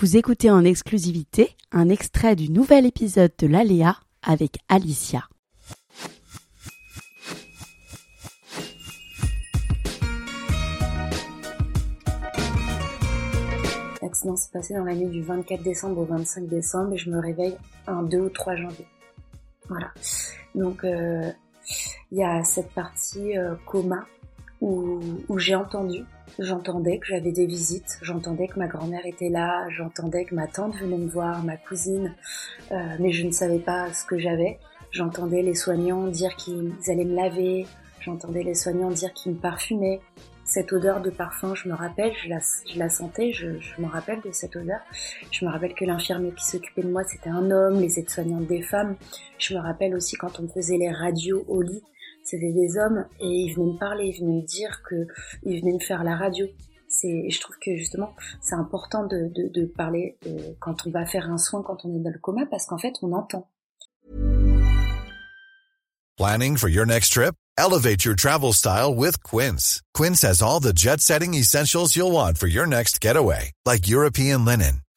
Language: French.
Vous écoutez en exclusivité un extrait du nouvel épisode de l'Aléa avec Alicia. L'accident s'est passé dans la nuit du 24 décembre au 25 décembre et je me réveille un 2 ou 3 janvier. Voilà. Donc euh, il y a cette partie euh, coma où, où j'ai entendu, j'entendais que j'avais des visites, j'entendais que ma grand-mère était là, j'entendais que ma tante venait me voir, ma cousine, euh, mais je ne savais pas ce que j'avais. J'entendais les soignants dire qu'ils allaient me laver, j'entendais les soignants dire qu'ils me parfumaient. Cette odeur de parfum, je me rappelle, je la, je la sentais, je, je me rappelle de cette odeur. Je me rappelle que l'infirmier qui s'occupait de moi, c'était un homme, les aides-soignantes des femmes. Je me rappelle aussi quand on faisait les radios au lit, c'était des hommes et ils venaient me parler, ils venaient me dire que ils venaient me faire la radio. C'est, je trouve que justement, c'est important de, parler euh, quand on va faire un soin, quand on est dans le coma, parce qu'en fait, on entend. Planning for your next trip? Elevate your travel style with Quince. Quince has all the jet setting essentials you'll want for your next getaway, like European linen,